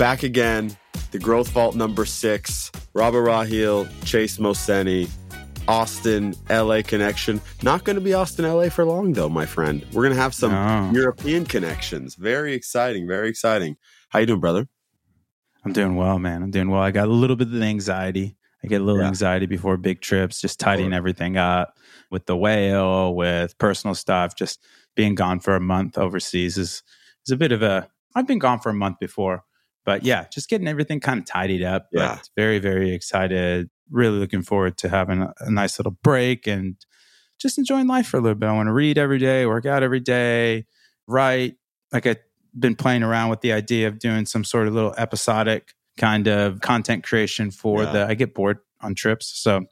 back again. The Growth Vault number six. Rabah Rahil, Chase Mohseni, Austin, LA connection. Not going to be Austin, LA for long, though, my friend. We're going to have some No. European connections. Very exciting. Very exciting. How you doing, brother? I'm doing well, man. I'm doing well. I got a little bit of anxiety. I get a little Yeah. anxiety before big trips, just tidying everything up with the whale, with personal stuff. Just being gone for a month overseas is is a bit of a. I've been gone for a month before, but yeah, just getting everything kind of tidied up. Yeah. But very, very excited. Really looking forward to having a, a nice little break and just enjoying life for a little bit. I want to read every day, work out every day, write. Like I've been playing around with the idea of doing some sort of little episodic kind of content creation for Yeah. the. I get bored on trips, so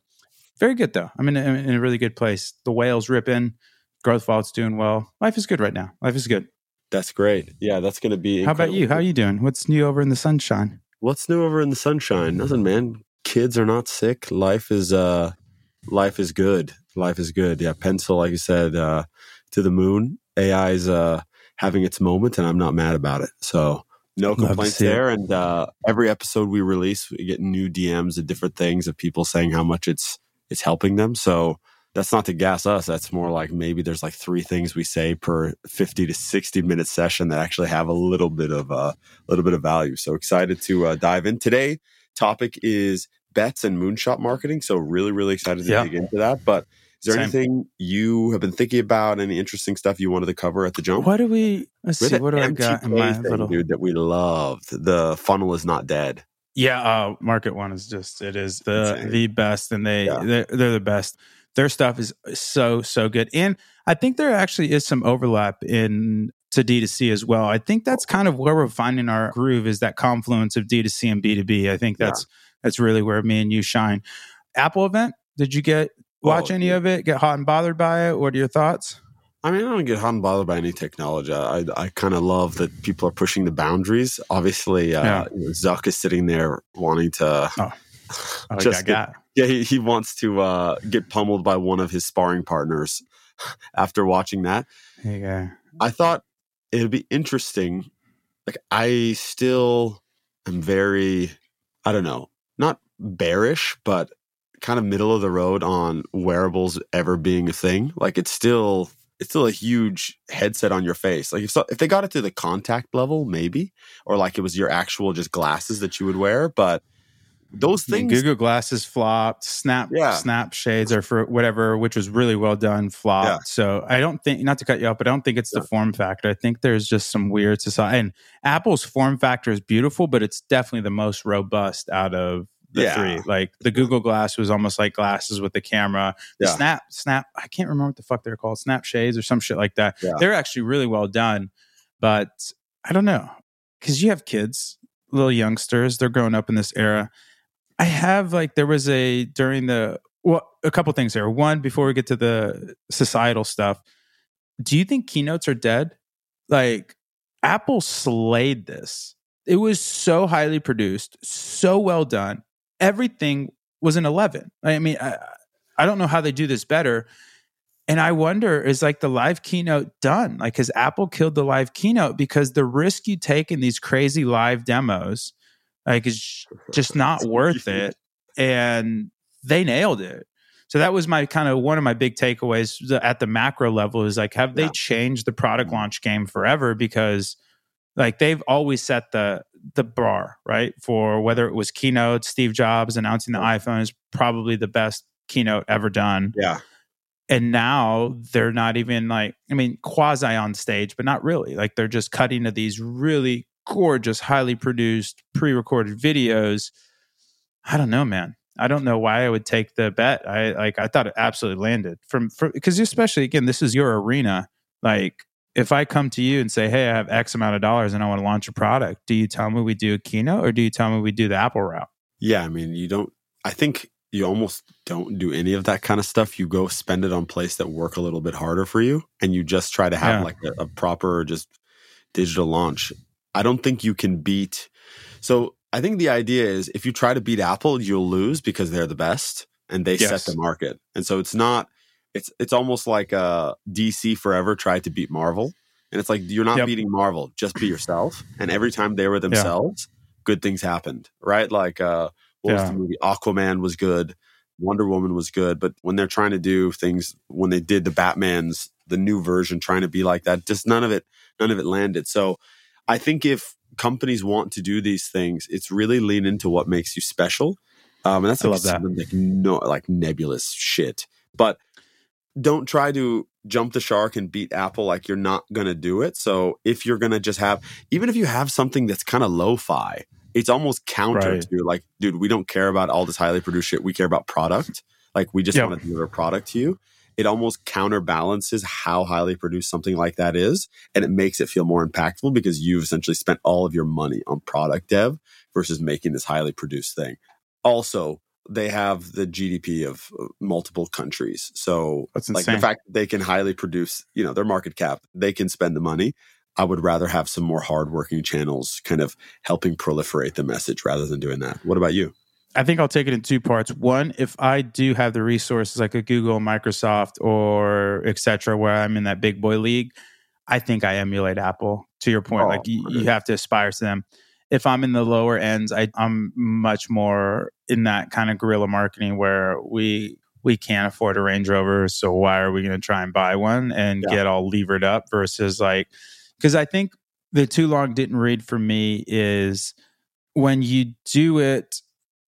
very good though. I'm in a, in a really good place. The whales ripping, growth vault's doing well. Life is good right now. Life is good. That's great. Yeah, that's going to be. How about you? How are you doing? What's new over in the sunshine? What's new over in the sunshine? Nothing, man. Kids are not sick. Life is uh life is good. Life is good. Yeah, pencil, like you said, uh to the moon. AI is uh having its moment and I'm not mad about it. So no complaints see it. there. And uh every episode we release, we get new DMs of different things of people saying how much it's it's helping them. So that's not to gas us. That's more like maybe there's like three things we say per 50 to 60 minute session that actually have a little bit of uh, a little bit of value. So excited to uh, dive in today. Topic is bets and moonshot marketing. So really, really excited to Yeah. dig into that. But is there Same. anything you have been thinking about? Any interesting stuff you wanted to cover at the jump? What do we? Let's We're see. What do I got in my thing, little? dude that we loved? The funnel is not dead. Yeah, uh, Market One is just it is the Insane. the best, and they Yeah. they're, they're the best. Their stuff is so so good, and I think there actually is some overlap in to D2C as well. I think that's kind of where we're finding our groove is that confluence of D2C and B2B. I think Yeah. that's that's really where me and you shine. Apple event? Did you get watch Oh, any yeah. of it? Get hot and bothered by it? What are your thoughts? I mean, I don't get hot and bothered by any technology. I, I kind of love that people are pushing the boundaries. Obviously, uh, Yeah. you know, Zuck is sitting there wanting to. Oh. Oh, Just got, got. Yeah, he, he wants to uh, get pummeled by one of his sparring partners after watching that. Go. I thought it'd be interesting. Like, I still am very, I don't know, not bearish, but kind of middle of the road on wearables ever being a thing. Like, it's still. It's still a huge headset on your face. Like if so, if they got it to the contact level, maybe, or like it was your actual just glasses that you would wear. But those things, Google Glasses flopped. Snap Yeah. Snap Shades or for whatever, which was really well done, flopped. Yeah. So I don't think not to cut you off, but I don't think it's the form factor. I think there's just some weird society. And Apple's form factor is beautiful, but it's definitely the most robust out of the Yeah. three. Like the Google Glass was almost like glasses with the camera. The Yeah. Snap Snap, I can't remember what the fuck they're called. Snap Shades or some shit like that. Yeah. They're actually really well done, but I don't know because you have kids, little youngsters. They're growing up in this era. I have like there was a during the well a couple things there. One before we get to the societal stuff. Do you think keynotes are dead? Like Apple slayed this. It was so highly produced, so well done. Everything was an 11. I mean, I, I don't know how they do this better. And I wonder, is like the live keynote done? Like, has Apple killed the live keynote? Because the risk you take in these crazy live demos, like, it's just not worth it. And they nailed it. So that was my kind of one of my big takeaways at the macro level is like, have they changed the product launch game forever? Because like they've always set the the bar right for whether it was keynote, Steve Jobs announcing the iPhone is probably the best keynote ever done Yeah. and now they're not even like i mean quasi on stage but not really like they're just cutting to these really gorgeous highly produced pre-recorded videos i don't know man i don't know why i would take the bet i like i thought it absolutely landed from because especially again this is your arena like if i come to you and say hey i have x amount of dollars and i want to launch a product do you tell me we do a keynote or do you tell me we do the apple route Yeah, I mean, you don't. I think you almost don't do any of that kind of stuff. You go spend it on place that work a little bit harder for you, and you just try to have Yeah. like a, a proper just digital launch. I don't think you can beat. So I think the idea is if you try to beat Apple, you'll lose because they're the best and they Yes. set the market. And so it's not. It's it's almost like uh, DC forever tried to beat Marvel, and it's like you're not Yep. beating Marvel. Just be yourself. And every time they were themselves, good things happened, right? Like uh what was the movie? Aquaman was good, Wonder Woman was good, but when they're trying to do things when they did the Batman's the new version trying to be like that, just none of it none of it landed. So I think if companies want to do these things, it's really lean into what makes you special. Um, and that's I like, that. like no like nebulous shit. But don't try to jump the shark and beat Apple like you're not gonna do it. So if you're gonna just have even if you have something that's kind of lo-fi, it's almost counter Right. to like, dude, we don't care about all this highly produced shit. We care about product. Like we just Yep. want to deliver product to you. It almost counterbalances how highly produced something like that is. And it makes it feel more impactful because you've essentially spent all of your money on product dev versus making this highly produced thing. Also, they have the GDP of uh, multiple countries. So That's like the fact that they can highly produce, you know, their market cap, they can spend the money. I would rather have some more hardworking channels kind of helping proliferate the message rather than doing that. What about you? I think I'll take it in two parts. One, if I do have the resources like a Google, Microsoft, or et cetera, where I'm in that big boy league, I think I emulate Apple. To your point, Oh, like you, you have to aspire to them. If I'm in the lower ends, I, I'm much more in that kind of guerrilla marketing where we we can't afford a Range Rover, so why are we going to try and buy one and Yeah. get all levered up versus like because I think the too long didn't read for me is when you do it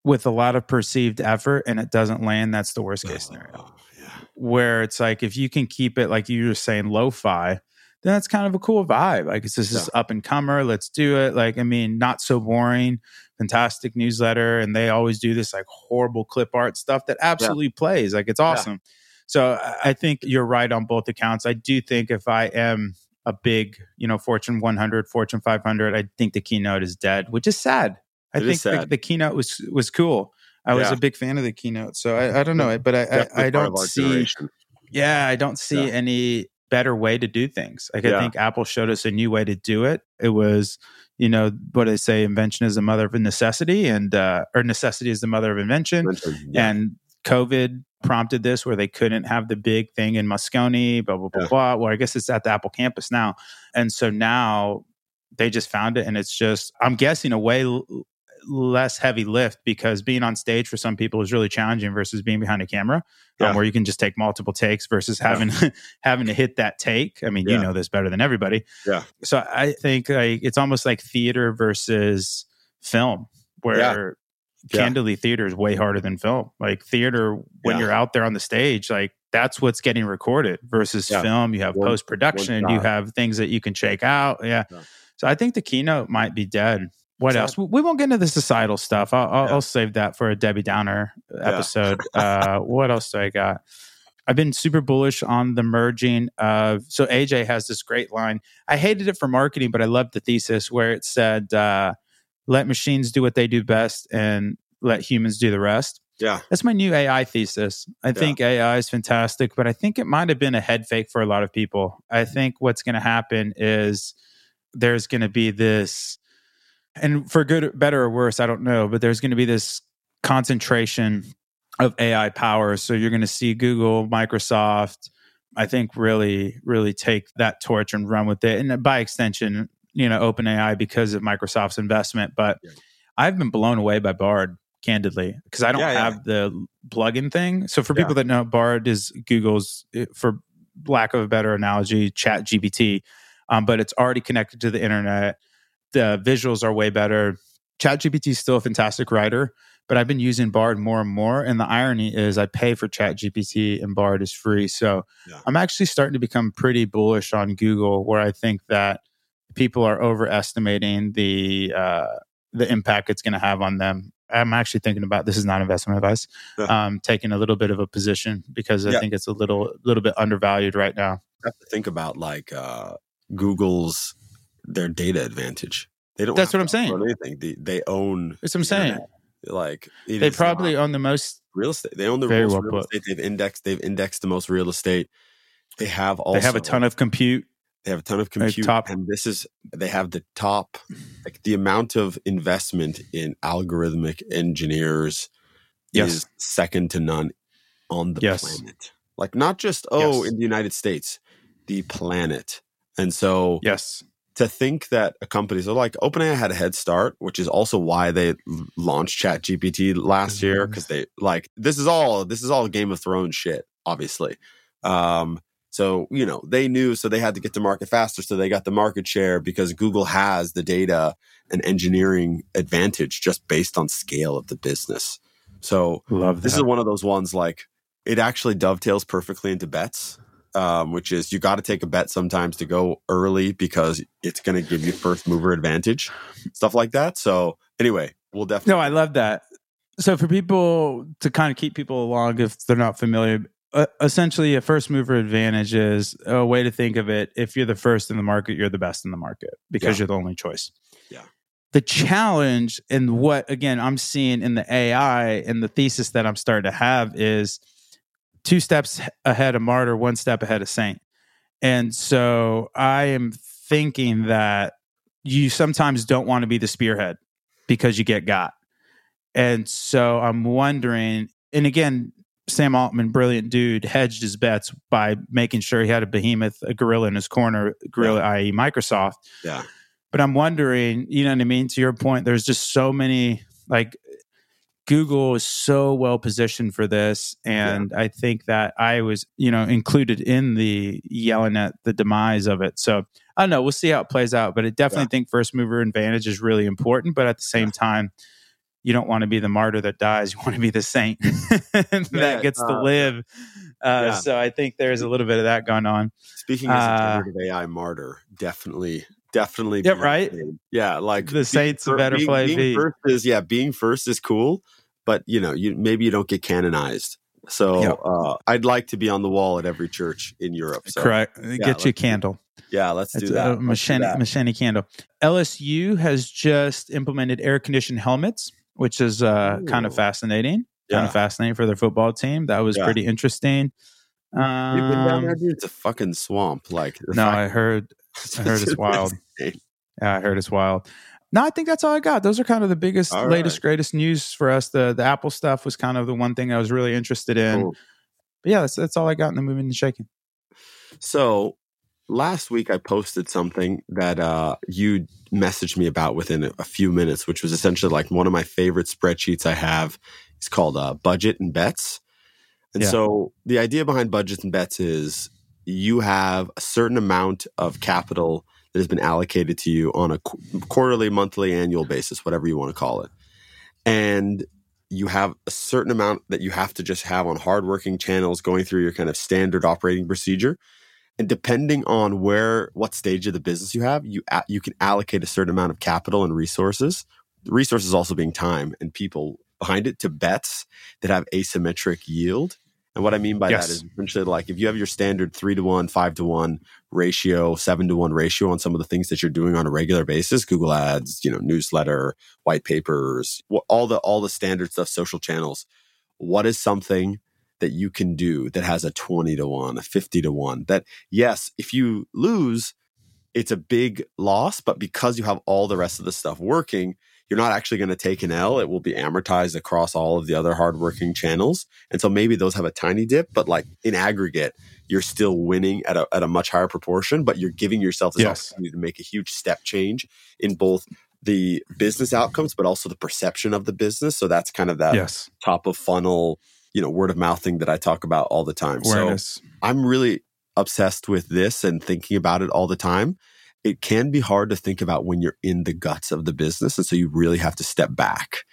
with a lot of perceived effort and it doesn't land, that's the worst case scenario. Oh, yeah. Where it's like if you can keep it like you were saying lo-fi, then that's kind of a cool vibe. Like it's this is up and comer, let's do it. Like I mean, not so boring, fantastic newsletter, and they always do this like horrible clip art stuff that absolutely plays. Like it's awesome. So I- I think you're right on both accounts. I do think if I am a big, you know, Fortune 100, Fortune 500, I think the keynote is dead, which is sad. I It think the, the keynote was was cool. I was Yeah. a big fan of the keynote, so I, I don't know, but I I, I don't see. generation. Yeah, I don't see Yeah. any better way to do things. Like I Yeah. think Apple showed us a new way to do it. It was, you know, what they say, invention is the mother of necessity, and uh, or necessity is the mother of invention. Yeah. And COVID prompted this where they couldn't have the big thing in Moscone, blah, blah, blah, blah. Well, I guess it's at the Apple campus now. And so now they just found it. And it's just, I'm guessing, a way less heavy lift because being on stage for some people is really challenging versus being behind a camera Yeah. um, where you can just take multiple takes versus having having to hit that take. I mean, you know this better than everybody. Yeah. So I think like it's almost like theater versus film where Yeah. candidly theater is way harder than film. Like theater when Yeah. you're out there on the stage, like that's what's getting recorded versus Yeah. film. You have post production, you have things that you can shake out. Yeah. Yeah. So I think the keynote might be dead. What else? We- won't get into the societal stuff. I'll, I'll, Yeah. I'll save that for a Debbie Downer episode. uh, what else do I got? I've been super bullish on the merging of. So AJ has this great line. I hated it for marketing, but I loved the thesis where it said, uh, "Let machines do what they do best, and let humans do the rest." yeah. That's my new AI thesis. I think AI is fantastic, but I think it might have been a head fake for a lot of people. I think what's going to happen is there's going to be this, and for good, better or worse, I don't know, but there's going to be this concentration of AI power. So you're going to see Google, Microsoft, I think really, really take that torch and run with it. And by extension, you know, OpenAI because of Microsoft's investment. But Yeah. I've been blown away by Bard, candidly, because I don't Yeah, yeah. have the plugin thing. So for Yeah. people that know, Bard is Google's, eh, for lack of a better analogy, Chat GPT. Um, but it's already connected to the internet. The visuals are way better. ChatGPT is still a fantastic writer, but I've been using Bard more and more. And the irony is, I pay for ChatGPT and Bard is free. So Yeah. I'm actually starting to become pretty bullish on Google, where I think that people are overestimating the uh, the impact it's going to have on them. I'm actually thinking about this is not investment advice. Yeah. Um, taking a little bit of a position because I Yeah. think it's a little little bit undervalued right now. have to think about like uh, Google's their data advantage. They don't. That's what I'm saying. Anything they, they own. That's what I'm saying. internet. Like They probably own the most. real estate. They own the most well real put. estate. They've indexed. They've indexed the most real estate. They have also. they have a ton of compute. They have a ton of compute, top- and this is they have the top. Like the amount of investment in algorithmic engineers Yes. is second to none on the Yes. planet. Like not just oh Yes. in the United States, the planet. And so Yes. To think that a company so like OpenAI had a head start, which is also why they launched ChatGPT last year because they like this is all this is all Game of Thrones shit, obviously. Um, so you know they knew, so they had to get to market faster, so they got the market share because Google has the data and engineering advantage just based on scale of the business. So love this is one of those ones like it actually dovetails perfectly into bets um, which is you got to take a bet sometimes to go early because it's going to give you first mover advantage, stuff like that. So anyway, we'll definitely. No, I love that. So for people to kind of keep people along, if they're not familiar, uh, essentially a first mover advantage is a way to think of it. If you're the first in the market, you're the best in the market because yeah. you're the only choice. Yeah. The challenge and what again I'm seeing in the AI and the thesis that I'm starting to have is two steps ahead of martyr, one step ahead of saint. And so I am thinking that you sometimes don't want to be the spearhead because you get got. And so I'm wondering, and again, Sam Altman, brilliant dude, hedged his bets by making sure he had a behemoth, a gorilla in his corner, gorilla, yeah. i.e., Microsoft. Yeah. But I'm wondering, you know what I mean? To your point, there's just so many like Google is so well positioned for this. And yeah. I think that I was, you know, included in the yelling at the demise of it. So I don't know. We'll see how it plays out. But I definitely yeah. think first mover advantage is really important. But at the same yeah. time, you don't want to be the martyr that dies. You want to be the saint that gets uh, to live. Uh, so I think there's a little bit of that going on. Speaking as a generative AI martyr, definitely definitely. Yeah, right. Yeah, like the Saints being, better play. Being first is yeah, being first is cool, but you know, you maybe you don't get canonized. So yep. uh, I'd like to be on the wall at every church in Europe. So, Correct. Yeah, Get you a candle. Yeah, let's do that. A Machine candle. LSU has just implemented air conditioned helmets, which is uh, kind of fascinating. Yeah. Kind of fascinating for their football team. That was yeah. pretty interesting. Um, You've been down there, um, dude. It's a fucking swamp. Like no, I heard. I heard it's wild. Yeah, I heard it's wild. No, I think that's all I got. Those are kind of the biggest, all latest, right. greatest news for us. The the Apple stuff was kind of the one thing I was really interested in. Cool. But yeah, that's that's all I got in the moving and shaking. So last week I posted something that uh, you messaged me about within a, few minutes, which was essentially like one of my favorite spreadsheets I have. It's called uh, Budget and Bets. And yeah. so the idea behind budgets and bets is you have a certain amount of capital that has been allocated to you on a qu- quarterly, monthly, annual basis, whatever you want to call it. And you have a certain amount that you have to just have on hardworking channels going through your kind of standard operating procedure. And depending on where, what stage of the business you have, you a- you can allocate a certain amount of capital and resources. The resources also being time and people behind it to bets that have asymmetric yield and what I mean by yes. that is essentially like if you have your standard three to one, five to one ratio, seven to one ratio on some of the things that you're doing on a regular basis, Google Ads, you know, newsletter, white papers, all the all the standard stuff, social channels. What is something that you can do that has a 20 to 1, a 50 to 1 that yes, if you lose, it's a big loss, but because you have all the rest of the stuff working, you're not actually going to take an L. It will be amortized across all of the other hardworking channels. And so maybe those have a tiny dip, but like in aggregate, you're still winning at a, at a much higher proportion, but you're giving yourself this yes. opportunity to make a huge step change in both the business outcomes, but also the perception of the business. So that's kind of that yes. top of funnel, you know, word of mouth thing that I talk about all the time. Awareness. So I'm really obsessed with this and thinking about it all the time it can be hard to think about when you're in the guts of the business. And so you really have to step back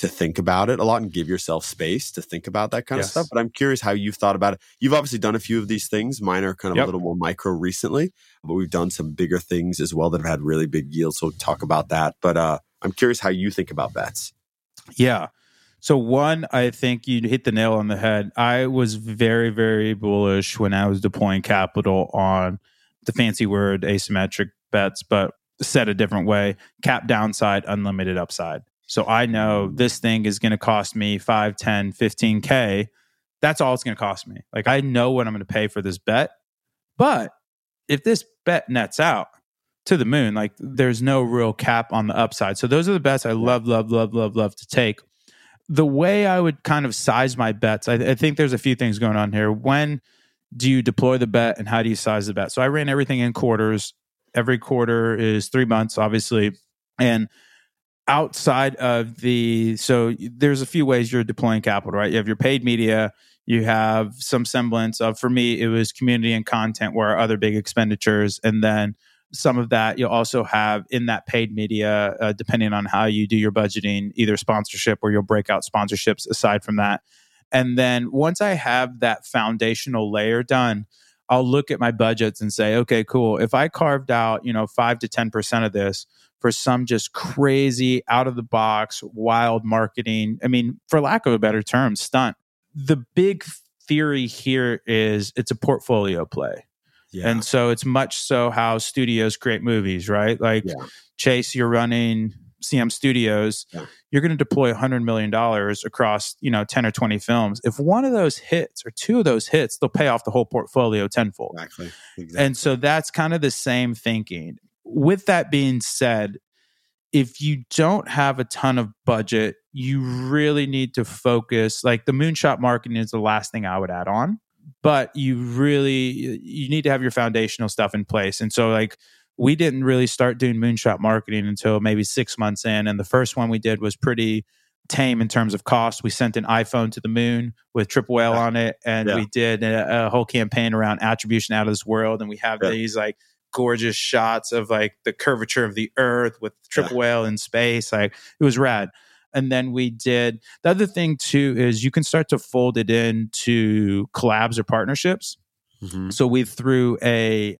to think about it a lot and give yourself space to think about that kind yes. of stuff. But I'm curious how you've thought about it. You've obviously done a few of these things. Mine are kind of yep. a little more micro recently, but we've done some bigger things as well that have had really big yields. So we'll talk about that. But uh, I'm curious how you think about bets. Yeah. So one, I think you hit the nail on the head. I was very, very bullish when I was deploying capital on the fancy word asymmetric bets, but said a different way cap downside, unlimited upside. So I know mm. this thing is going to cost me 5, 10, 15K. That's all it's going to cost me. Like I know what I'm going to pay for this bet. But if this bet nets out to the moon, like there's no real cap on the upside. So those are the bets I love, love, love, love, love to take. The way I would kind of size my bets, I, I think there's a few things going on here. When do you deploy the bet and how do you size the bet? So I ran everything in quarters. Every quarter is three months, obviously. And outside of the, so there's a few ways you're deploying capital, right? You have your paid media, you have some semblance of, for me, it was community and content were other big expenditures. And then some of that you'll also have in that paid media, uh, depending on how you do your budgeting, either sponsorship or you'll break out sponsorships aside from that. And then once I have that foundational layer done, I'll look at my budgets and say, okay, cool. If I carved out, you know, five to 10% of this for some just crazy out of the box, wild marketing, I mean, for lack of a better term, stunt. The big theory here is it's a portfolio play. Yeah. And so it's much so how studios create movies, right? Like yeah. Chase, you're running CM Studios, yeah. you're going to deploy $100 million across, you know, 10 or 20 films. If one of those hits or two of those hits, they'll pay off the whole portfolio tenfold. Exactly. exactly. And so that's kind of the same thinking. With that being said, if you don't have a ton of budget, you really need to focus. Like the moonshot marketing is the last thing I would add on, but you really you need to have your foundational stuff in place. And so like we didn't really start doing moonshot marketing until maybe six months in. And the first one we did was pretty tame in terms of cost. We sent an iPhone to the moon with triple whale on it, and yeah. we did a, a, whole campaign around attribution out of this world. And we have yeah. these like gorgeous shots of like the curvature of the Earth with triple yeah. whale in space. Like it was rad. And then we did the other thing too is you can start to fold it into collabs or partnerships. Mm-hmm. So we threw a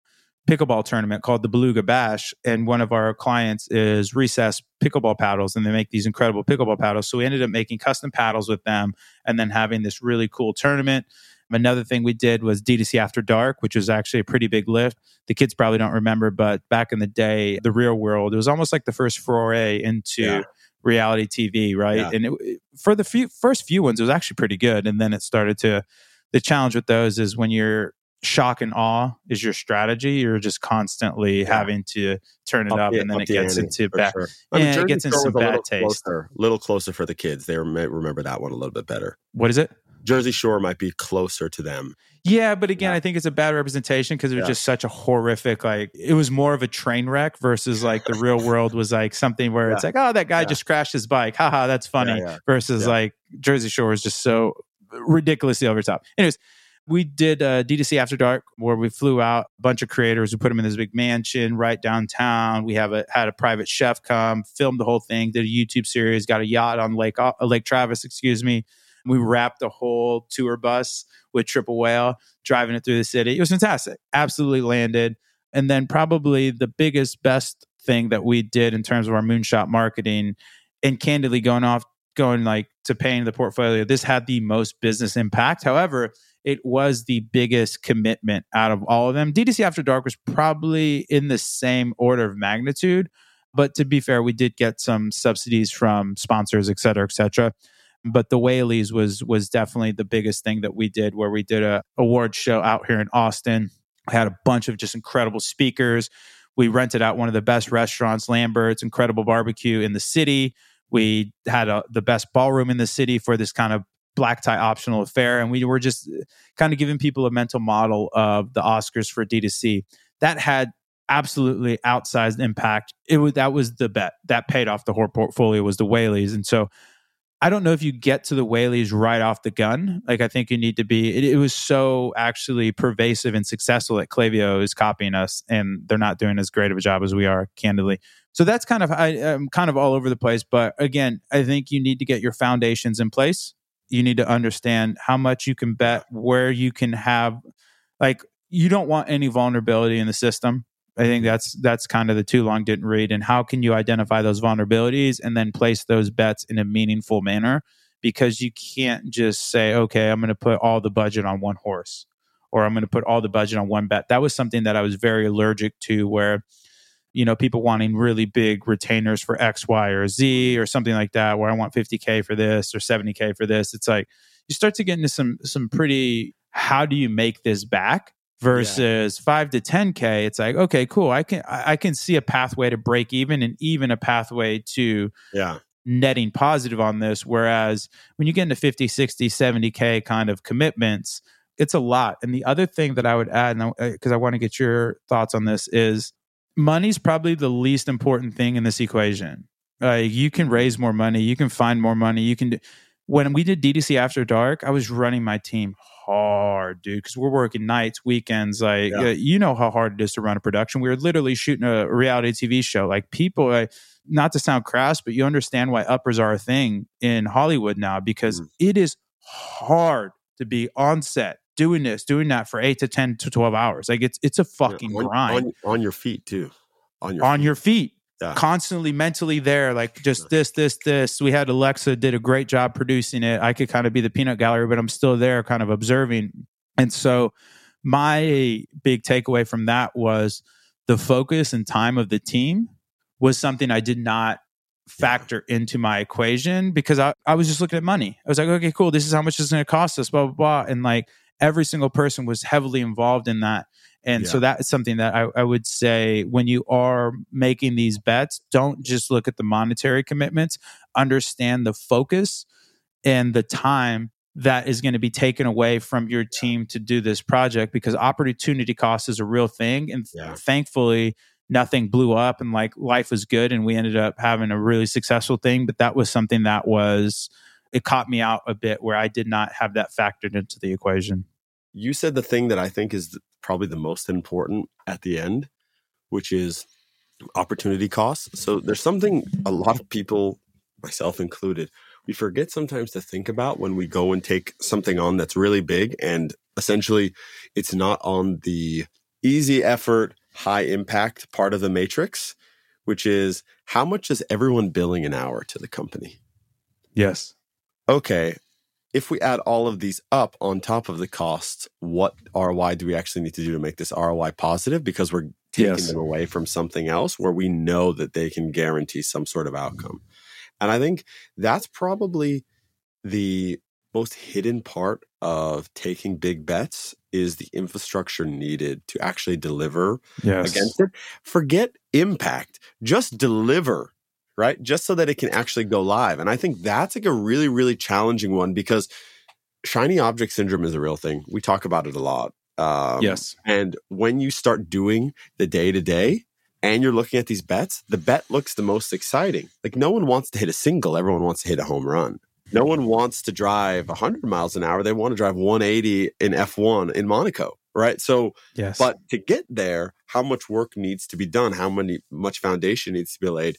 pickleball tournament called the Beluga Bash, and one of our clients is Recess Pickleball Paddles, and they make these incredible pickleball paddles. So we ended up making custom paddles with them, and then having this really cool tournament. Another thing we did was D2C After Dark, which was actually a pretty big lift. The kids probably don't remember, but back in the day, the real world, it was almost like the first foray into yeah. reality TV, right? Yeah. And it, for the few, first few ones, it was actually pretty good. And then it started to, the challenge with those is when you're shock and awe is your strategy, you're just constantly yeah. having to turn it up, up and then up it gets into bad. Sure. I mean, yeah, it gets into some bad taste. A little closer for the kids. They remember that one a little bit better. What is it? Jersey Shore might be closer to them. Yeah, but again, yeah. I think it's a bad representation because it was yeah. just such a horrific. Like it was more of a train wreck versus like the real world was like something where yeah. it's like, oh, that guy just crashed his bike, haha, that's funny. Versus like Jersey Shore is just so ridiculously over top. Anyways, we did uh, D2C After Dark where we flew out a bunch of creators. We put them in this big mansion right downtown. We have a had a private chef come, filmed the whole thing, did a YouTube series, got a yacht on Lake uh, Lake Travis, excuse me. We wrapped a whole tour bus with Triple Whale, driving it through the city. It was fantastic. Absolutely landed. And then probably the biggest, best thing that we did in terms of our moonshot marketing and candidly going off, going like to paying the portfolio, this had the most business impact. However, it was the biggest commitment out of all of them. D2C After Dark was probably in the same order of magnitude. But to be fair, we did get some subsidies from sponsors, et cetera, et cetera but the Whaleys was was definitely the biggest thing that we did where we did a award show out here in Austin. We had a bunch of just incredible speakers. We rented out one of the best restaurants, Lambert's Incredible Barbecue in the city. We had a, the best ballroom in the city for this kind of black tie optional affair. And we were just uh, kind of giving people a mental model of the Oscars for D2C. That had absolutely outsized impact. It was that was the bet that paid off the whole portfolio was the Whaleys. And so I don't know if you get to the Whaleys right off the gun. Like I think you need to be. It, it, was so actually pervasive and successful that Klaviyo is copying us, and they're not doing as great of a job as we are, candidly. So that's kind of I, am kind of all over the place. But again, I think you need to get your foundations in place. You need to understand how much you can bet, where you can have, like you don't want any vulnerability in the system. I think that's that's kind of the too long didn't read. And how can you identify those vulnerabilities and then place those bets in a meaningful manner? Because you can't just say, okay, I'm going to put all the budget on one horse or I'm going to put all the budget on one bet. That was something that I was very allergic to where you know people wanting really big retainers for x y or z or something like that where i want 50k for this or 70k for this. It's like you start to get into some some pretty how do you make this back versus yeah. 5 to 10k it's like okay cool. I can i can see a pathway to break even and even a pathway to yeah. netting positive on this. Whereas when you get into 50 60 70k kind of commitments it's a lot. And the other thing that i would add because I, uh, I want to get your thoughts on this is money's probably the least important thing in this equation. Like you can raise more money, you can find more money, you can do. When we did D2C After Dark, I was running my team hard, dude, because we're working nights, weekends. Like, yeah. uh, you know how hard it is to run a production. We were literally shooting a reality TV show. Like, people, uh, not to sound crass, but you understand why uppers are a thing in Hollywood now because mm. it is hard to be on set doing this, doing that for eight to ten to twelve hours. Like it's it's a fucking yeah, on, grind on, on, your feet too, on your on feet. your feet. Yeah. Constantly mentally there, like just this, this, this. We had Alexa did a great job producing it. I could kind of be the peanut gallery, but I'm still there, kind of observing. And so, my big takeaway from that was the focus and time of the team was something I did not factor into my equation because I, I was just looking at money. I was like, okay, cool. This is how much it's going to cost us, blah, blah, blah. And like every single person was heavily involved in that. And yeah. so that is something that I, I, would say when you are making these bets, don't just look at the monetary commitments, understand the focus and the time that is going to be taken away from your team to do this project because opportunity cost is a real thing. And yeah. thankfully, nothing blew up and like life was good and we ended up having a really successful thing. But that was something that was, it caught me out a bit where I did not have that factored into the equation you said the thing that I think is probably the most important at the end, which is opportunity costs. So there's something a lot of people, myself included, we forget sometimes to think about when we go and take something on that's really big and essentially it's not on the easy effort, high impact part of the matrix, which is how much is everyone billing an hour to the company? Yes. Okay, if we add all of these up on top of the costs, what ROI do we actually need to do to make this ROI positive? Because we're taking yes. them away from something else where we know that they can guarantee some sort of outcome. And I think that's probably the most hidden part of taking big bets is the infrastructure needed to actually deliver yes. against it. Forget impact, just deliver right? Just so that it can actually go live. And I think that's like a really, really challenging one because shiny object syndrome is a real thing. We talk about it a lot. Um, yes. And when you start doing the day to day and you're looking at these bets, the bet looks the most exciting. Like no one wants to hit a single, everyone wants to hit a home run. No one wants to drive 100 miles an hour. They want to drive 180 in F1 in Monaco, right? So, yes. but to get there, how much work needs to be done? How many much foundation needs to be laid?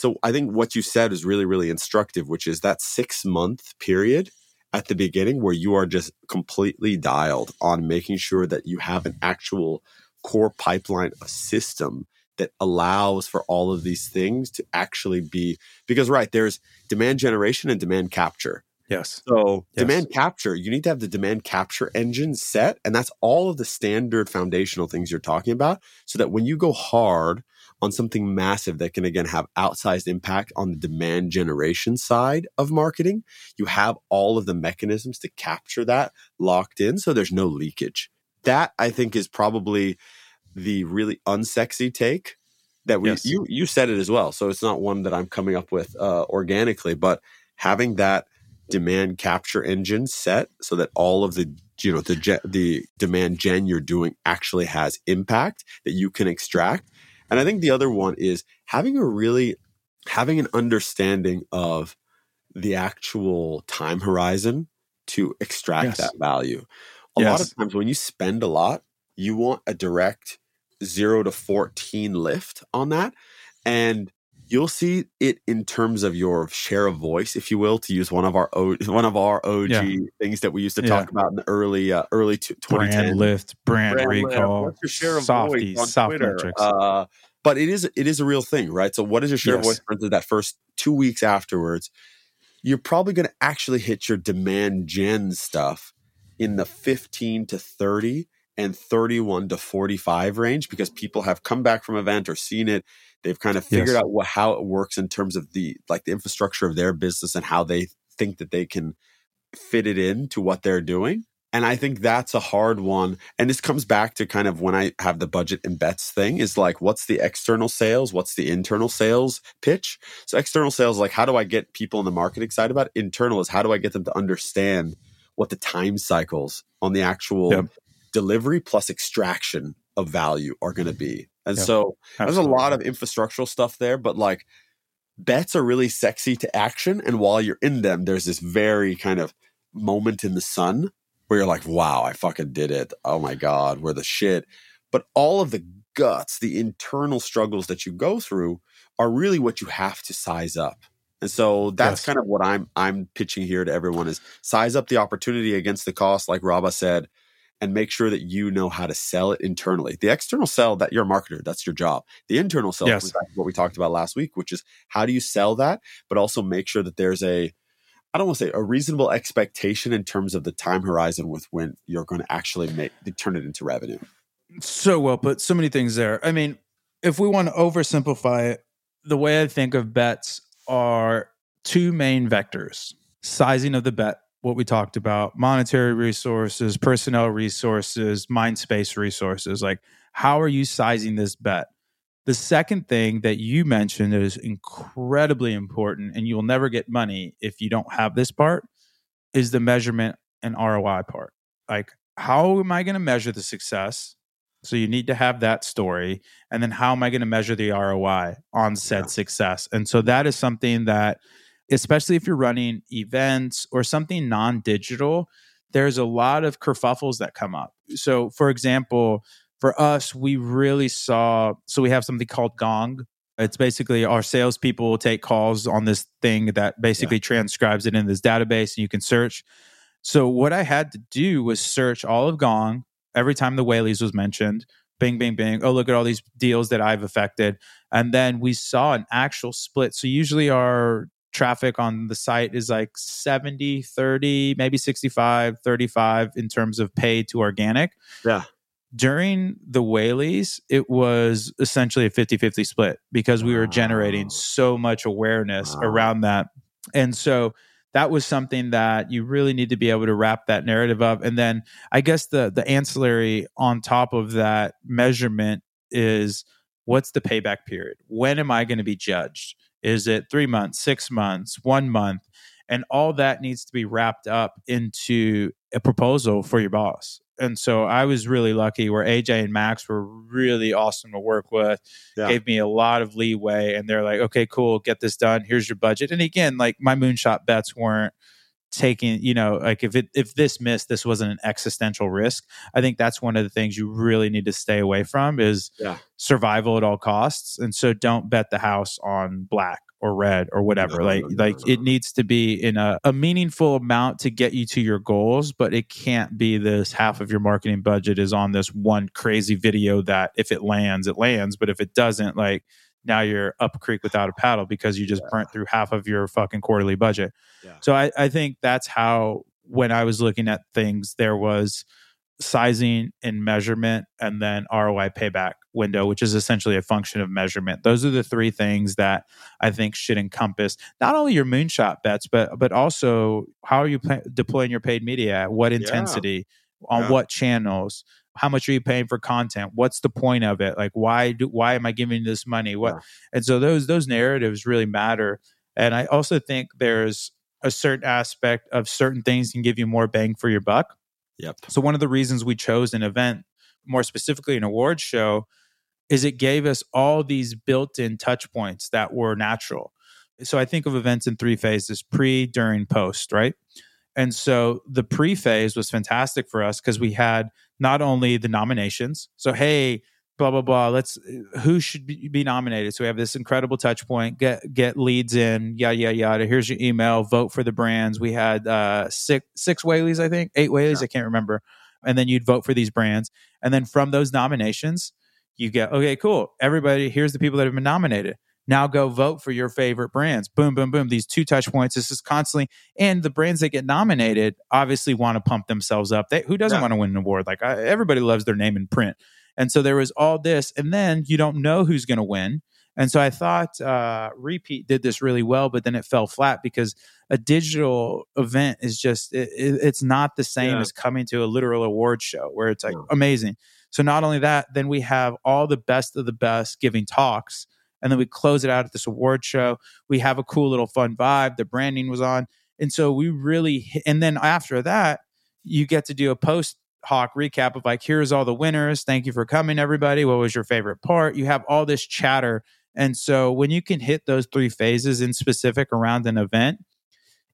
So I think what you said is really, really instructive, which is that six month period at the beginning where you are just completely dialed on making sure that you have an actual core pipeline, a system that allows for all of these things to actually be because right there's demand generation and demand capture yes so yes. demand capture you need to have the demand capture engine set and that's all of the standard foundational things you're talking about so that when you go hard on something massive that can again have outsized impact on the demand generation side of marketing, you have all of the mechanisms to capture that locked in so there's no leakage. That I think is probably the really unsexy take that we yes. you you said it as well. So it's not one that I'm coming up with uh, organically, but having that demand capture engine set so that all of the you know the the demand gen you're doing actually has impact that you can extract and I think the other one is having a really having an understanding of the actual time horizon to extract yes. that value. A yes. lot of times when you spend a lot, you want a direct 0 to 14 lift on that and you'll see it in terms of your share of voice if you will to use one of our o- one of our OG yeah. things that we used to talk yeah. about in the early uh, early 2010 brand lift brand, brand recall lift. What's your share of softies, voice on soft Twitter? metrics uh, but it is it is a real thing right so what is your share yes. of voice for that first 2 weeks afterwards you're probably going to actually hit your demand gen stuff in the 15 to 30 and 31 to 45 range because people have come back from event or seen it They've kind of figured yes. out what, how it works in terms of the like the infrastructure of their business and how they think that they can fit it in to what they're doing. And I think that's a hard one. And this comes back to kind of when I have the budget and bets thing is like, what's the external sales? What's the internal sales pitch? So external sales, like, how do I get people in the market excited about it? Internal is how do I get them to understand what the time cycles on the actual yep. Delivery plus extraction of value are going to be And so there's a lot of infrastructural stuff there, but like bets are really sexy to action. And while you're in them, there's this very kind of moment in the sun where you're like, wow, I fucking did it. Oh my God, we're the shit. But all of the guts, the internal struggles that you go through are really what you have to size up. And so that's Yes. kind of what I'm I'm pitching here to everyone is size up the opportunity against the cost, like Rabah said, and make sure that you know how to sell it internally. The external sell that you're a marketer, that's your job. The internal sell Yes. is what we talked about last week, which is how do you sell that, but also make sure that there's a I don't want to say a reasonable expectation in terms of the time horizon with when you're going to actually make turn it into revenue. So well put. So many things there. I mean, if we want to oversimplify it, the way I think of bets are two main vectors sizing of the bet, what we talked about, monetary resources, personnel resources, mind space resources. Like, how are you sizing this bet? The second thing that you mentioned is incredibly important, and you'll never get money if you don't have this part, is the measurement and ROI part. Like, how am I going to measure the success? So you need to have that story. And then how am I going to measure the ROI on said Yeah. success? And so that is something that, especially if you're running events or something non digital, there's a lot of kerfuffles that come up. So, for example, for us, we really saw, so we have something called Gong. It's basically our salespeople will take calls on this thing that basically transcribes it in this database and you can search. So, what I had to do was search all of Gong every time the Whaleys was mentioned. Bing, bing, bing. Oh, look at all these deals that I've affected. And then we saw an actual split. So, usually our traffic on the site is like 70, 30, maybe 65, 35 in terms of paid to organic. Yeah. During the Whaleys, it was essentially a 50 50 split because we were generating so much awareness Wow. around that. And so that was something that you really need to be able to wrap that narrative up. And then I guess the the ancillary on top of that measurement is what's the payback period? When am I going to be judged? Is it three months, six months, one month? And all that needs to be wrapped up into a proposal for your boss. And so I was really lucky where AJ and Max were really awesome to work with, Yeah. gave me a lot of leeway. And they're like, okay, cool, get this done. Here's your budget. And again, like my moonshot bets weren't taking, you know, like if it if this missed, this wasn't an existential risk. I think that's one of the things you really need to stay away from is Yeah. survival at all costs. And so don't bet the house on black or red or whatever. No, like no, no, like it needs to be in a, a meaningful amount to get you to your goals, but it can't be this half of your marketing budget is on this one crazy video that if it lands, it lands. But if it doesn't, like now you're up a creek without a paddle because you just Yeah. burnt through half of your fucking quarterly budget. Yeah. So I, I think that's how when I was looking at things, there was sizing and measurement and then ROI payback window, which is essentially a function of measurement. Those are the three things that I think should encompass not only your moonshot bets, but but also how are you pla deploying your paid media at what Yeah. intensity, on Yeah. what channels, how much are you paying for content? What's the point of it? Like why do why am I giving you this money? What Yeah. and so those those narratives really matter. And I also think there's a certain aspect of certain things can give you more bang for your buck. Yep. So one of the reasons we chose an event, more specifically an awards show, is it gave us all these built-in touch points that were natural. So I think of events in three phases: pre, during, post, right? And so the pre phase was fantastic for us because we had not only the nominations. So hey, blah blah blah. Let's who should be, be nominated. So we have this incredible touch point. Get get leads in. Yada yada yada. Here's your email. Vote for the brands. We had uh, six six Whaleys, I think, eight Whaleys. Yeah. I can't remember. And then you'd vote for these brands. And then from those nominations, you get okay, cool. Everybody, here's the people that have been nominated. Now go vote for your favorite brands. Boom, boom, boom. These two touch points. This is constantly, and the brands that get nominated obviously want to pump themselves up. They, who doesn't Yeah. want to win an award? Like I, everybody loves their name in print. And so there was all this, and then you don't know who's going to win. And so I thought uh, Repeat did this really well, but then it fell flat because a digital event is just it, it- it's not the same Yeah. as coming to a literal award show where it's like No. amazing. So not only that, then we have all the best of the best giving talks, and then we close it out at this award show. We have a cool little fun vibe. The branding was on, and so we really. hit- And then after that, you get to do a post hoc recap of like, here's all the winners. Thank you for coming, everybody. What was your favorite part? You have all this chatter. And so when you can hit those three phases in specific around an event,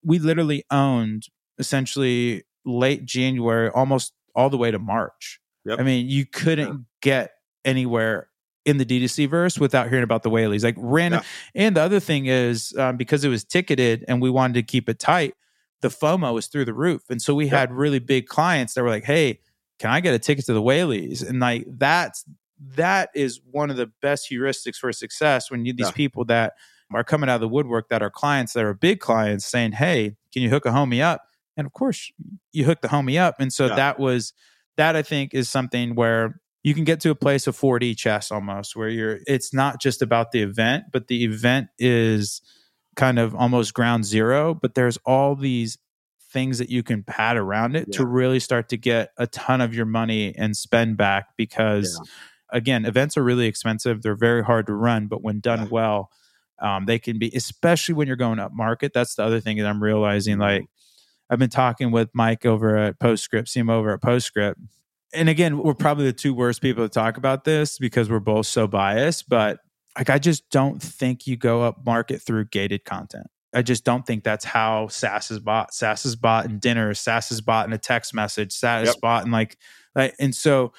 we literally owned essentially late January, almost all the way to March. Yep. I mean, you couldn't Yeah. get anywhere in the D2C verse without hearing about the whaleys. Like random. And the other thing is um, because it was ticketed and we wanted to keep it tight, the FOMO was through the roof. And so we Yep. had really big clients that were like, hey, can I get a ticket to the whaleys? And like that's that is one of the best heuristics for success when you these Yeah. people that are coming out of the woodwork that are clients that are big clients saying, Hey, can you hook a homie up? And of course you hook the homie up. And so Yeah. that was that I think is something where you can get to a place of 4D chess almost where you're it's not just about the event, but the event is kind of almost ground zero, but there's all these things that you can pad around it to really start to get a ton of your money and spend back because again, events are really expensive. They're very hard to run, but when done Yeah. well, um, they can be, especially when you're going up market. That's the other thing that I'm realizing. Like, I've been talking with Mike over at Postscript, see him over at Postscript. And again, we're probably the two worst people to talk about this because we're both so biased, but like, I just don't think you go up market through gated content. I just don't think that's how SaaS is bought. SaaS is bought in dinner, SaaS is bought in a text message, SaaS is bought in like, like, and so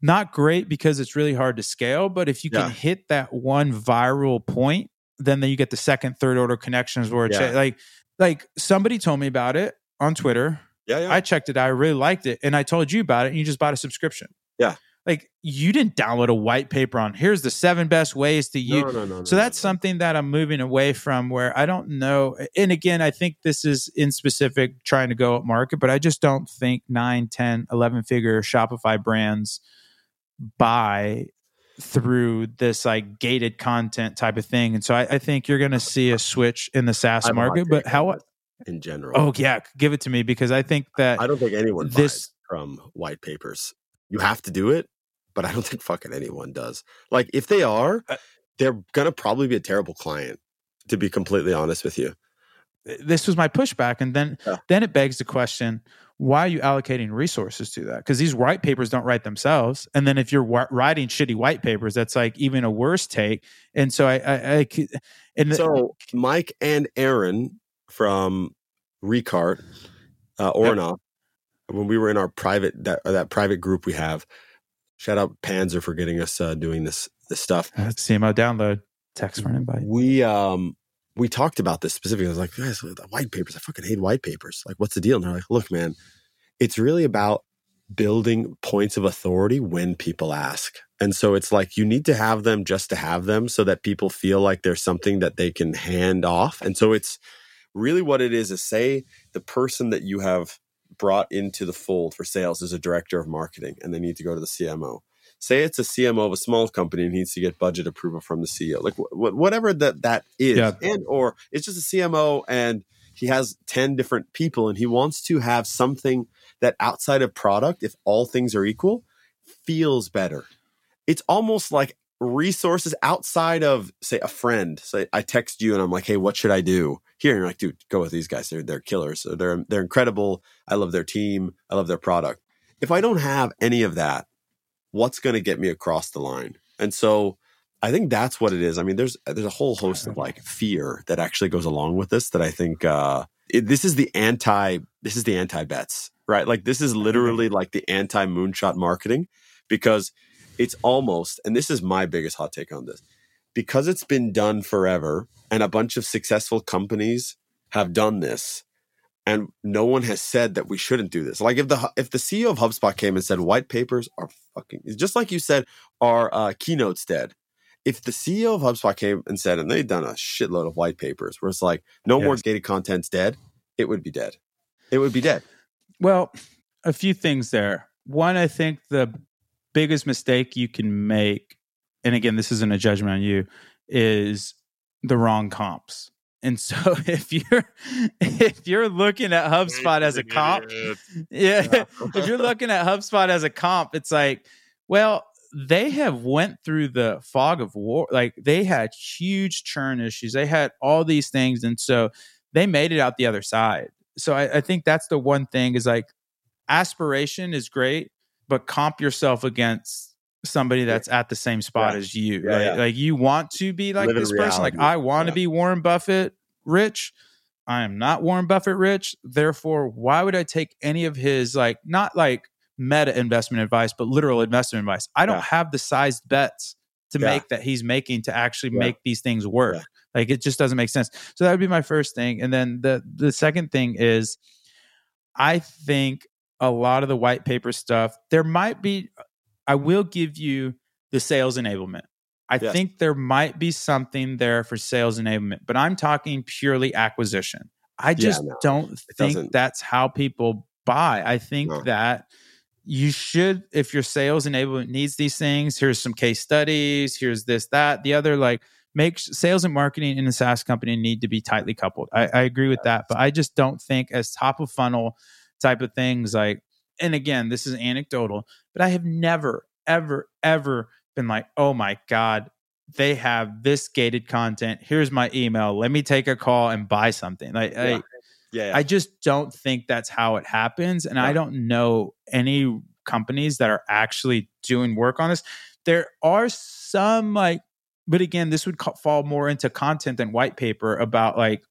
not great because it's really hard to scale. But if you Yeah. can hit that one viral point, then then you get the second, third order connections where it's Yeah. like, like somebody told me about it on Twitter. Yeah, yeah. I checked it. I really liked it, and I told you about it. And you just bought a subscription. Yeah. like you didn't download a white paper on here's the seven best ways to use. no, no, no, So that's something that I'm moving away from where I don't know. And again, I think this is in specific trying to go up market, but I just don't think 9, 10, 11 figure Shopify brands buy through this like gated content type of thing. And so I, I think you're going to see a switch in the SaaS I have a hot market. But how? In general? Oh yeah, give it to me because I think that I don't think anyone this- from white papers. You have to do it, but I don't think fucking anyone does. Like if they are, Uh, they're gonna probably be a terrible client. To be completely honest with you, this was my pushback and then Yeah. then it begs the question why are you allocating resources to that because these white papers don't write themselves and then if you're writing shitty white papers that's like even a worse take and so i i, I and the- so Mike and Aaron from Recart, uh, Orendorff, when we were in our private that that private group we have, shout out Panzer for getting us uh, doing this this stuff. uh, cmo download text for an invite we um we talked about this specifically. I was like, guys, the white papers. I fucking hate white papers. Like, what's the deal? And they're like, look, man, it's really about building points of authority when people ask. And so it's like you need to have them just to have them so that people feel like there's something that they can hand off. And so it's really what it is is say the person that you have brought into the fold for sales is a director of marketing and they need to go to the CMO. Say it's a CMO of a small company and needs to get budget approval from the CEO. Like wh- wh- whatever that that is. Yeah. And or it's just a CMO and he has 10 different people and he wants to have something that outside of product if all things are equal feels better. It's almost like resources outside of say a friend. Say I text you and I'm like, "Hey, what should I do?" Here and you're like, "Dude, go with these guys. They're they're killers. They're they're incredible. I love their team. I love their product." If I don't have any of that, what's going to get me across the line? And so I think that's what it is. I mean, there's there's a whole host of like fear that actually goes along with this that I think uh it, this is the anti this is the anti bets, right? Like this is literally like the anti moonshot marketing because it's almost and this is my biggest hot take on this. Because it's been done forever and a bunch of successful companies have done this and no one has said that we shouldn't do this. Like if the if the CEO of HubSpot came and said white papers are fucking just like you said are uh, keynotes dead. If the CEO of HubSpot came and said, and they've done a shitload of white papers where it's like no more gated content's dead, it would be dead. It would be dead. well a few things there one i think the biggest mistake you can make and again this isn't a judgment on you is the wrong comps and so if you're if you're looking at hubspot as a comp yeah if you're looking at HubSpot as a comp, it's like, well, they have went through the fog of war. Like they had huge churn issues. They had all these things, and so they made it out the other side. So I, I think that's the one thing is like aspiration is great, but comp yourself against somebody that's at the same spot Yeah. as you. Yeah, like, yeah. like you want to be like Live in this person. Like. I want to be Warren Buffett rich. I am not Warren Buffett rich. Therefore, why would I take any of his like not like meta investment advice, but literal investment advice? I don't have the sized bets to make that he's making to actually make these things work. Like it just doesn't make sense. So that would be my first thing. And then the the second thing is I think a lot of the white paper stuff, there might be I will give you the sales enablement. I Yes. think there might be something there for sales enablement, but I'm talking purely acquisition. I just no, don't think doesn't- that's how people buy. I think No. that you should, if your sales enablement needs these things, here's some case studies, here's this, that, the other, like make sales and marketing in a SaaS company need to be tightly coupled. I, I agree with that, but I just don't think as top of funnel type of things like, and again, this is anecdotal, but I have never, ever, ever been like, oh my God, they have this gated content. Here's my email. Let me take a call and buy something. Like, Yeah. I, Yeah, yeah. I just don't think that's how it happens. And I don't know any companies that are actually doing work on this. There are some like, but again, this would fall more into content than white paper about like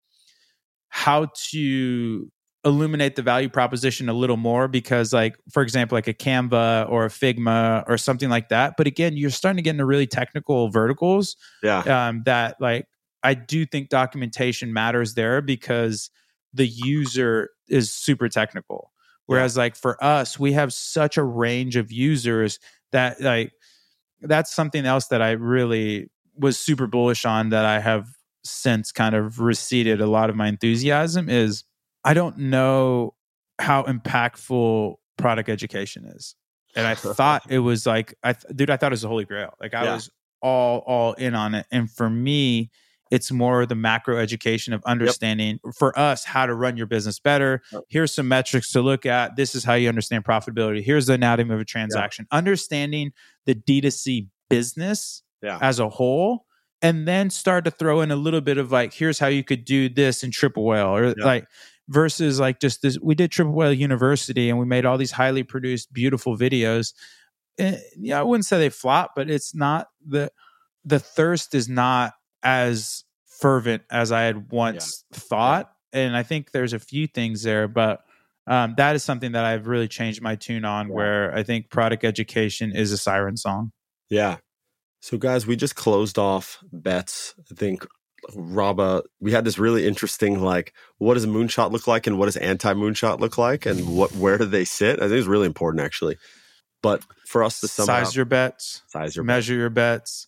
how to illuminate the value proposition a little more because like for example like a canva or a figma or something like that but again you're starting to get into really technical verticals yeah. um, that like I do think documentation matters there because the user is super technical. Whereas like for us, we have such a range of users that like that's something else that I really was super bullish on that I have since kind of receded a lot of my enthusiasm is I don't know how impactful product education is. And I thought it was like I th- dude I thought it was the holy grail. Like I Yeah. was all all in on it and for me it's more the macro education of understanding for us how to run your business better. Yep. Here's some metrics to look at. This is how you understand profitability. Here's the anatomy of a transaction. Understanding the D2C business Yeah. as a whole, and then start to throw in a little bit of like, here's how you could do this in Triple Whale, or Yeah. like versus like just this. We did Triple Whale University and we made all these highly produced, beautiful videos. Eh, yeah, I wouldn't say they flop, but it's not the the thirst is not as fervent as I had once thought. And I think there's a few things there, but um, that is something that I've really changed my tune on Yeah. where I think product education is a siren song. Yeah. So, guys, we just closed off bets. I think, Rabah, we had this really interesting like, what does a moonshot look like, and what does anti moonshot look like, and what where do they sit? I think it's really important actually. But for us to sum Size your bets, size your measure your bets,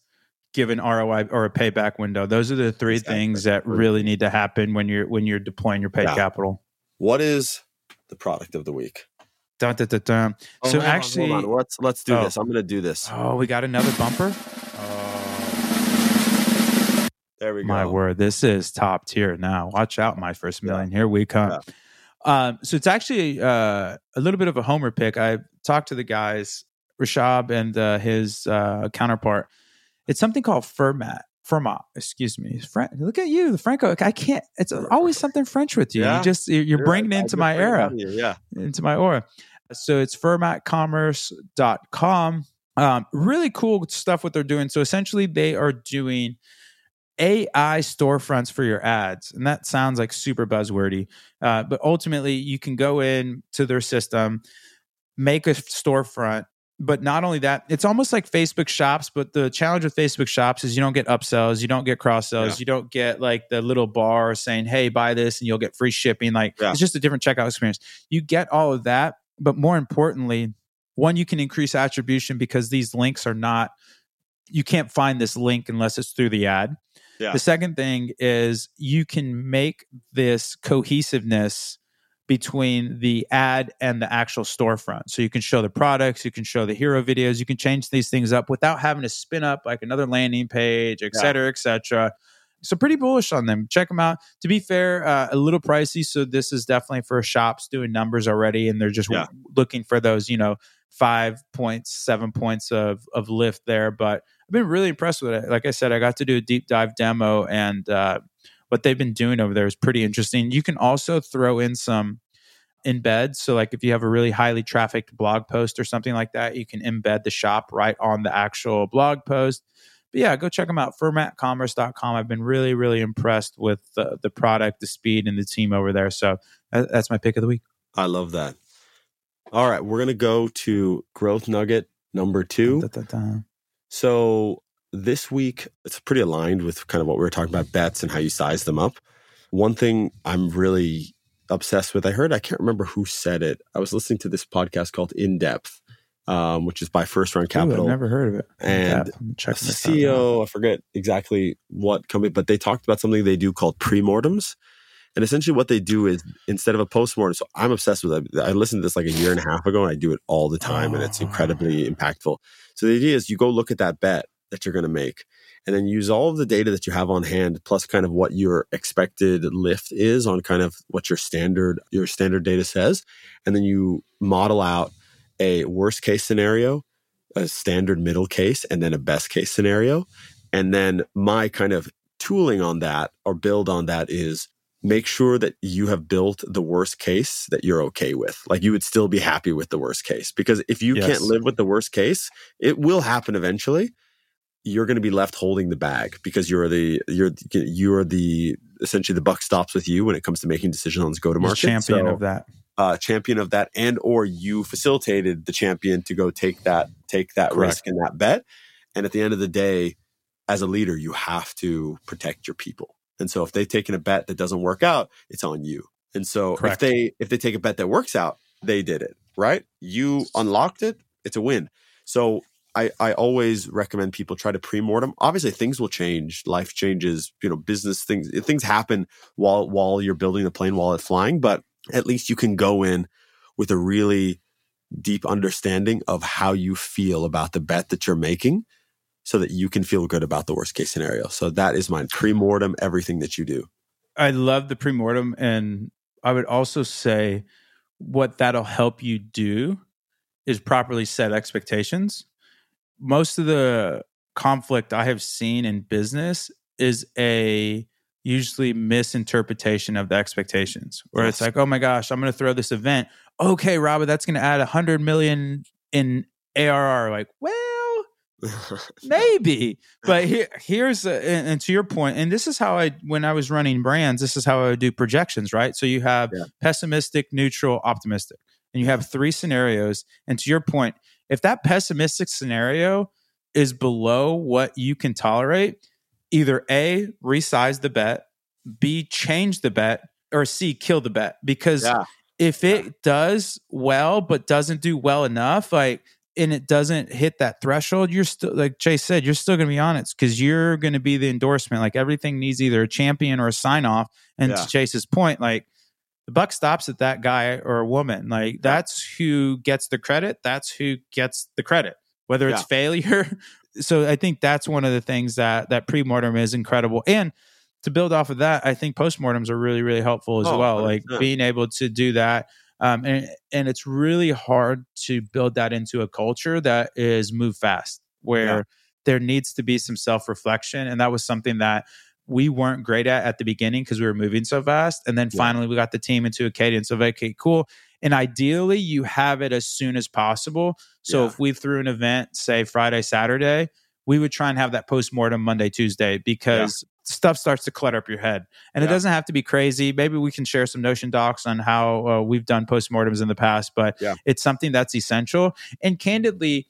give an ROI or a payback window. Those are the three Exactly. things that really need to happen when you're when you're deploying your paid Yeah. capital. What is the product of the week? Dun, dun, dun, dun. Oh, so hold on, actually, on. let's let's do Oh. this. I'm going to do this. oh, we got another bumper. Oh, There we go. my word, this is top tier now. Watch out, my first Yeah. million. Here we come. Um, so it's actually uh, a little bit of a homer pick. I talked to the guys, Rashab and uh, his uh, counterpart. It's something called Fermat. Fermat, excuse me. Fran- Look at you, the Franco. I can't. It's always something French with you. Yeah. You just you're, you're bringing right. it into my just bring it era. Yeah. into my aura. So it's fermatcommerce.com. Um, really cool stuff what they're doing. So essentially, they are doing AI storefronts for your ads. And that sounds like super buzzwordy. Uh, but ultimately, you can go in to their system, make a storefront. But not only that, it's almost like Facebook shops. But the challenge with Facebook shops is you don't get upsells, you don't get cross sells, Yeah. you don't get like the little bar saying, hey, buy this and you'll get free shipping. Like Yeah. it's just a different checkout experience. You get all of that. But more importantly, one, you can increase attribution because these links are not, you can't find this link unless it's through the ad. Yeah. The second thing is you can make this cohesiveness between the ad and the actual storefront. So you can show the products, you can show the hero videos, you can change these things up without having to spin up like another landing page, et Yeah. cetera, et cetera. So pretty bullish on them. Check them out. To be fair, uh, a little pricey. So this is definitely for shops doing numbers already, and they're just Yeah. looking for those, you know, five points, seven points of of lift there. But I've been really impressed with it. Like I said, I got to do a deep dive demo, and uh, what they've been doing over there is pretty interesting. You can also throw in some embed. So, like if you have a really highly trafficked blog post or something like that, you can embed the shop right on the actual blog post. But yeah, go check them out, fermatcommerce.com. I've been really, really impressed with the, the product, the speed, and the team over there. So that's my pick of the week. I love that. All right, we're going to go to growth nugget number two. Da, da, da, so this week, it's pretty aligned with kind of what we were talking about bets and how you size them up. One thing I'm really obsessed with, I heard, I can't remember who said it. I was listening to this podcast called In Depth, um, which is by First Round Capital. Ooh, I've never heard of it. And check the CEO, I forget exactly what company, but they talked about something they do called pre-mortems. And essentially, what they do is instead of a postmortem, so I'm obsessed with it. I listened to this like a year and a half ago, and I do it all the time, and it's ah. incredibly impactful. So the idea is you go look at that bet that you're going to make, and then use all of the data that you have on hand, plus kind of what your expected lift is on kind of what your standard your standard data says, and then you model out a worst case scenario, a standard middle case, and then a best case scenario. And then my kind of tooling on that or build on that is make sure that you have built the worst case that you're okay with. Like you would still be happy with the worst case. Because if you yes. can't live with the worst case, it will happen eventually. You're going to be left holding the bag because you're the you're you're the essentially the buck stops with you when it comes to making decisions on go to market. Champion so, of that. Uh, champion of that, and or you facilitated the champion to go take that take that Correct. risk and that bet. And at the end of the day, as a leader, you have to protect your people and so if they've taken a bet that doesn't work out, it's on you. And so Correct. if they if they take a bet that works out, they did it, right? You unlocked it, it's a win. So I, I always recommend people try to pre-mortem. Obviously, things will change. Life changes. You know, business things things happen while while you're building the plane while it's flying. But at least you can go in with a really deep understanding of how you feel about the bet that you're making so that you can feel good about the worst case scenario. So that is mine. Pre-mortem everything that you do. I love the pre-mortem and I would also say what that'll help you do is properly set expectations. Most of the conflict I have seen in business is a usually misinterpretation of the expectations where yes. it's like, oh my gosh, I'm going to throw this event. Okay, Robert, that's going to add a 100 million in ARR. Like, well, maybe but here, here's a, and, and, to your point and this is how i when i was running brands this is how i would do projections right so you have yeah. pessimistic neutral optimistic and you have three scenarios and to your point if that pessimistic scenario is below what you can tolerate either a resize the bet b change the bet or c kill the bet because yeah. if it yeah. does well but doesn't do well enough like and it doesn't hit that threshold, you're still like Chase said, you're still going to be on it because you're going to be the endorsement. Like everything needs either a champion or a sign off. And yeah. to Chase's point, like the buck stops at that guy or a woman. Like that's who gets the credit. That's who gets the credit, whether it's yeah. failure. so I think that's one of the things that that pre-mortem is incredible. And to build off of that, I think postmortems are really, really helpful as oh, well. 100%. Like being able to do that um, and and it's really hard to build that into a culture that is move fast, where yeah. there needs to be some self reflection, and that was something that we weren't great at at the beginning because we were moving so fast, and then yeah. finally we got the team into a cadence of okay, cool. And ideally, you have it as soon as possible. So yeah. if we threw an event, say Friday, Saturday, we would try and have that post mortem Monday, Tuesday because stuff starts to clutter up your head. And yeah. it doesn't have to be crazy. Maybe we can share some Notion docs on how uh, we've done postmortems in the past, but yeah. it's something that's essential. And candidly,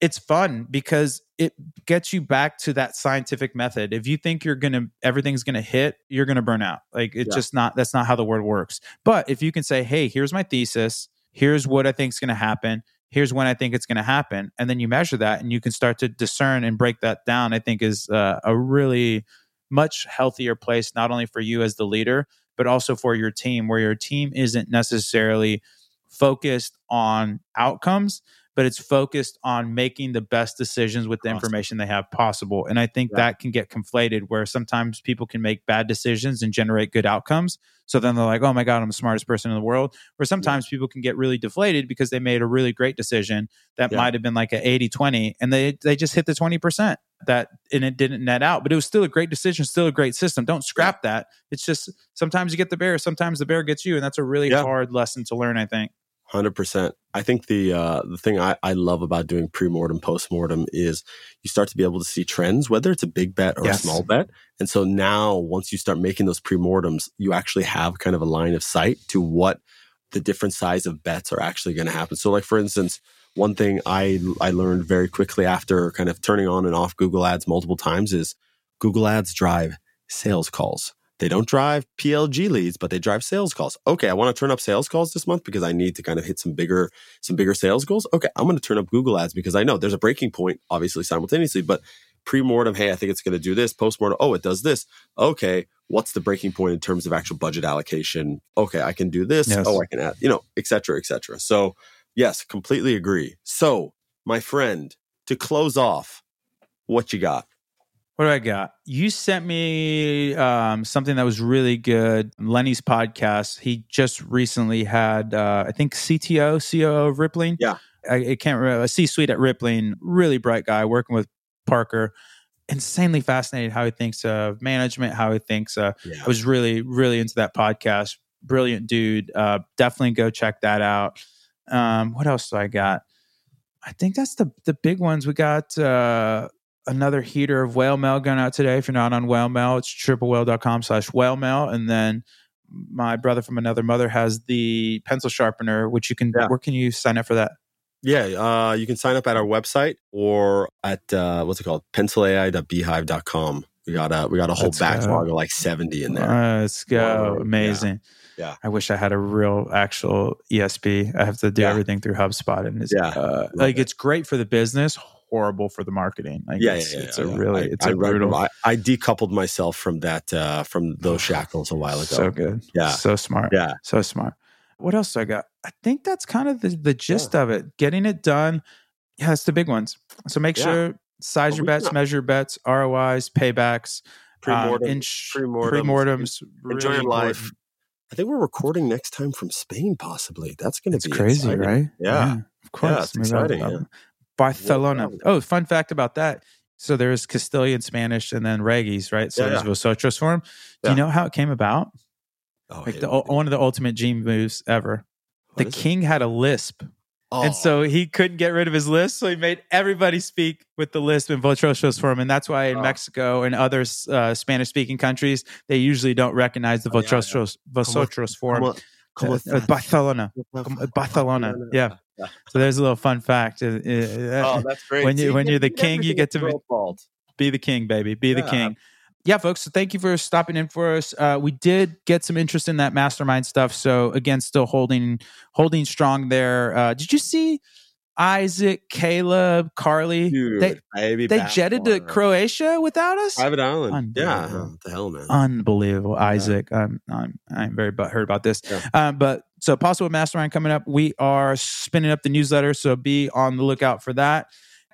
it's fun because it gets you back to that scientific method. If you think you're going to everything's going to hit, you're going to burn out. Like it's yeah. just not that's not how the world works. But if you can say, "Hey, here's my thesis. Here's what I think is going to happen here's when I think it's going to happen. And then you measure that and you can start to discern and break that down, I think is uh, a really much healthier place, not only for you as the leader, but also for your team, where your team isn't necessarily focused on outcomes, but it's focused on making the best decisions with the awesome. information they have possible. And I think yeah. that can get conflated where sometimes people can make bad decisions and generate good outcomes. So then they're like, oh my God, I'm the smartest person in the world. Where sometimes yeah. people can get really deflated because they made a really great decision that yeah. might have been like an 80 20 and they, they just hit the 20%. that and it didn't net out, but it was still a great decision, still a great system. Don't scrap that. It's just sometimes you get the bear, sometimes the bear gets you, and that's a really hard lesson to learn. I think. Hundred percent. I think the uh, the thing I, I love about doing pre-mortem, post-mortem is you start to be able to see trends, whether it's a big bet or Yes. a small bet. And so now, once you start making those pre-mortems, you actually have kind of a line of sight to what the different size of bets are actually going to happen. So, like for instance, one thing I I learned very quickly after kind of turning on and off Google Ads multiple times is Google Ads drive sales calls. They don't drive PLG leads, but they drive sales calls. Okay, I want to turn up sales calls this month because I need to kind of hit some bigger some bigger sales goals. Okay, I'm going to turn up Google Ads because I know there's a breaking point, obviously simultaneously, but pre-mortem, hey, I think it's going to do this. Post-mortem, oh, it does this. Okay, what's the breaking point in terms of actual budget allocation? Okay, I can do this. Yes. Oh, I can add, you know, et cetera, et cetera. So yes, completely agree. So my friend, to close off, what you got? What do I got? You sent me um, something that was really good. Lenny's podcast. He just recently had, uh, I think, CTO, COO of Rippling. Yeah. I, I can't remember. A C suite at Rippling. Really bright guy working with Parker. Insanely fascinated how he thinks of management, how he thinks. Uh, Yeah. I was really, really into that podcast. Brilliant dude. Uh, definitely go check that out. Um, what else do I got? I think that's the the big ones. We got uh, another heater of whale mail going out today. If you're not on whale mail, it's triplewhale.com slash whale mail. And then my brother from another mother has the pencil sharpener, which you can, Yeah. where can you sign up for that? Yeah, uh, you can sign up at our website or at uh, what's it called, pencilai.beehiiv.com. We got a we got a whole Let's go. backlog of like seventy in there. Uh, let's go. Whoa, Amazing. Yeah. I wish I had a real actual ESP. I have to do Yeah. everything through HubSpot. And it's, Yeah. uh, like, it. it's great for the business, horrible for the marketing. Like, yeah, it's, yeah, yeah, it's yeah, a yeah. really, I, it's I, a brutal. I, I decoupled myself from that uh, from those shackles a while ago. So good. Yeah. So smart. yeah, So smart. What else do I got? I think that's kind of the, the gist of it. Getting it done. Yeah, it's the big ones. So make Yeah. sure size Well, your bets, measure your bets, ROIs, paybacks, pre-mortem, um, ins- pre-mortem. pre-mortems. enjoy really your life. important. I think we're recording next time from Spain, possibly. That's going to be crazy, exciting. right? Yeah. of course. it's Maybe I'll- exciting, I'll- yeah. Barcelona. Wow. Oh, fun fact about that. So there's Castilian Spanish and then Regis, right? So Yeah, there's Vosotros form. Do Yeah. you know how it came about? Oh, Like the, what one of the ultimate gene moves ever. The is it? king had a lisp. Oh, And so he couldn't get rid of his lisp, so he made everybody speak with the lisp in Vosotros form. And that's why in Oh. Mexico and other uh, Spanish-speaking countries, they usually don't recognize the Oh, yeah, yeah. Vosotros form. Como- como Uh, uh. Barcelona. Barcelona. Yeah. So there's a little fun fact. Uh, uh, Oh, that's great. When you- when you're the king, you get to be the king, baby. Be the Yeah. king. Yeah, folks. So thank you for stopping in for us. Uh, we did get some interest in that mastermind stuff. So again, still holding holding strong there. Uh, did you see Isaac, Caleb, Carly? Dude, they they jetted to. Croatia without us. Private Island. Yeah. Unbelievable. The hell, man? Unbelievable, Isaac. I'm I'm I'm very butthurt about this. Yeah. Um, but so possible mastermind coming up. We are spinning up the newsletter, so be on the lookout for that.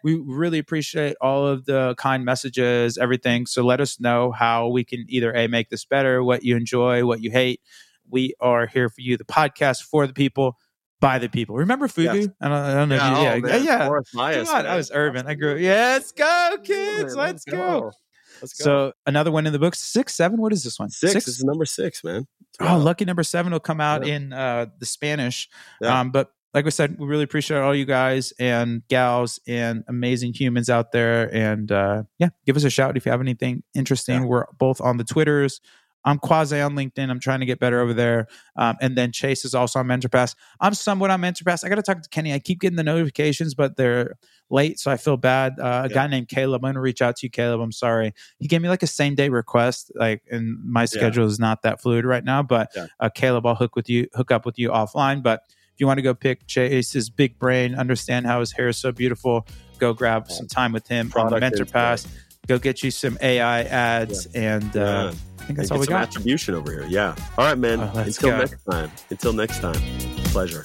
We really appreciate all of the kind messages, everything. So let us know how we can either a make this better, what you enjoy, what you hate. We are here for you. The podcast for the people, by the people. Remember Fugu? Yes. I, don't, I don't know. if you, oh, yeah, man, yeah. Forrest Myers, I was urban. I grew. Yeah, let's go, kids. Man, Let's go. Let's go. So another one in the books. Six, seven. What is this one? six, This is number six, man. Oh, lucky number seven will come out Yeah. in uh, the Spanish. Yeah. Um, but like I said, we really appreciate all you guys and gals and amazing humans out there. And uh, yeah, give us a shout if you have anything interesting. Yeah. We're both on the Twitters. I'm quasi on LinkedIn. I'm trying to get better over there. Um, and then Chase is also on MentorPass. I'm somewhat on MentorPass. I got to talk to Kenny. I keep getting the notifications, but they're late, so I feel bad. Uh, a Yeah. guy named Caleb. I'm going to reach out to you, Caleb. I'm sorry. He gave me like a same day request, like, and my schedule is not that fluid right now. But Yeah. uh, Caleb, I'll hook with you, hook up with you offline. But if you want to go pick Chase's big brain, understand how his hair is so beautiful, go grab some time with him on the Product Mentor Pass. Go get you some AI ads, and uh, Yeah. Think that's all we some got. attribution over here. Yeah. All right, man. Oh, Until go. next time. Until next time. Pleasure.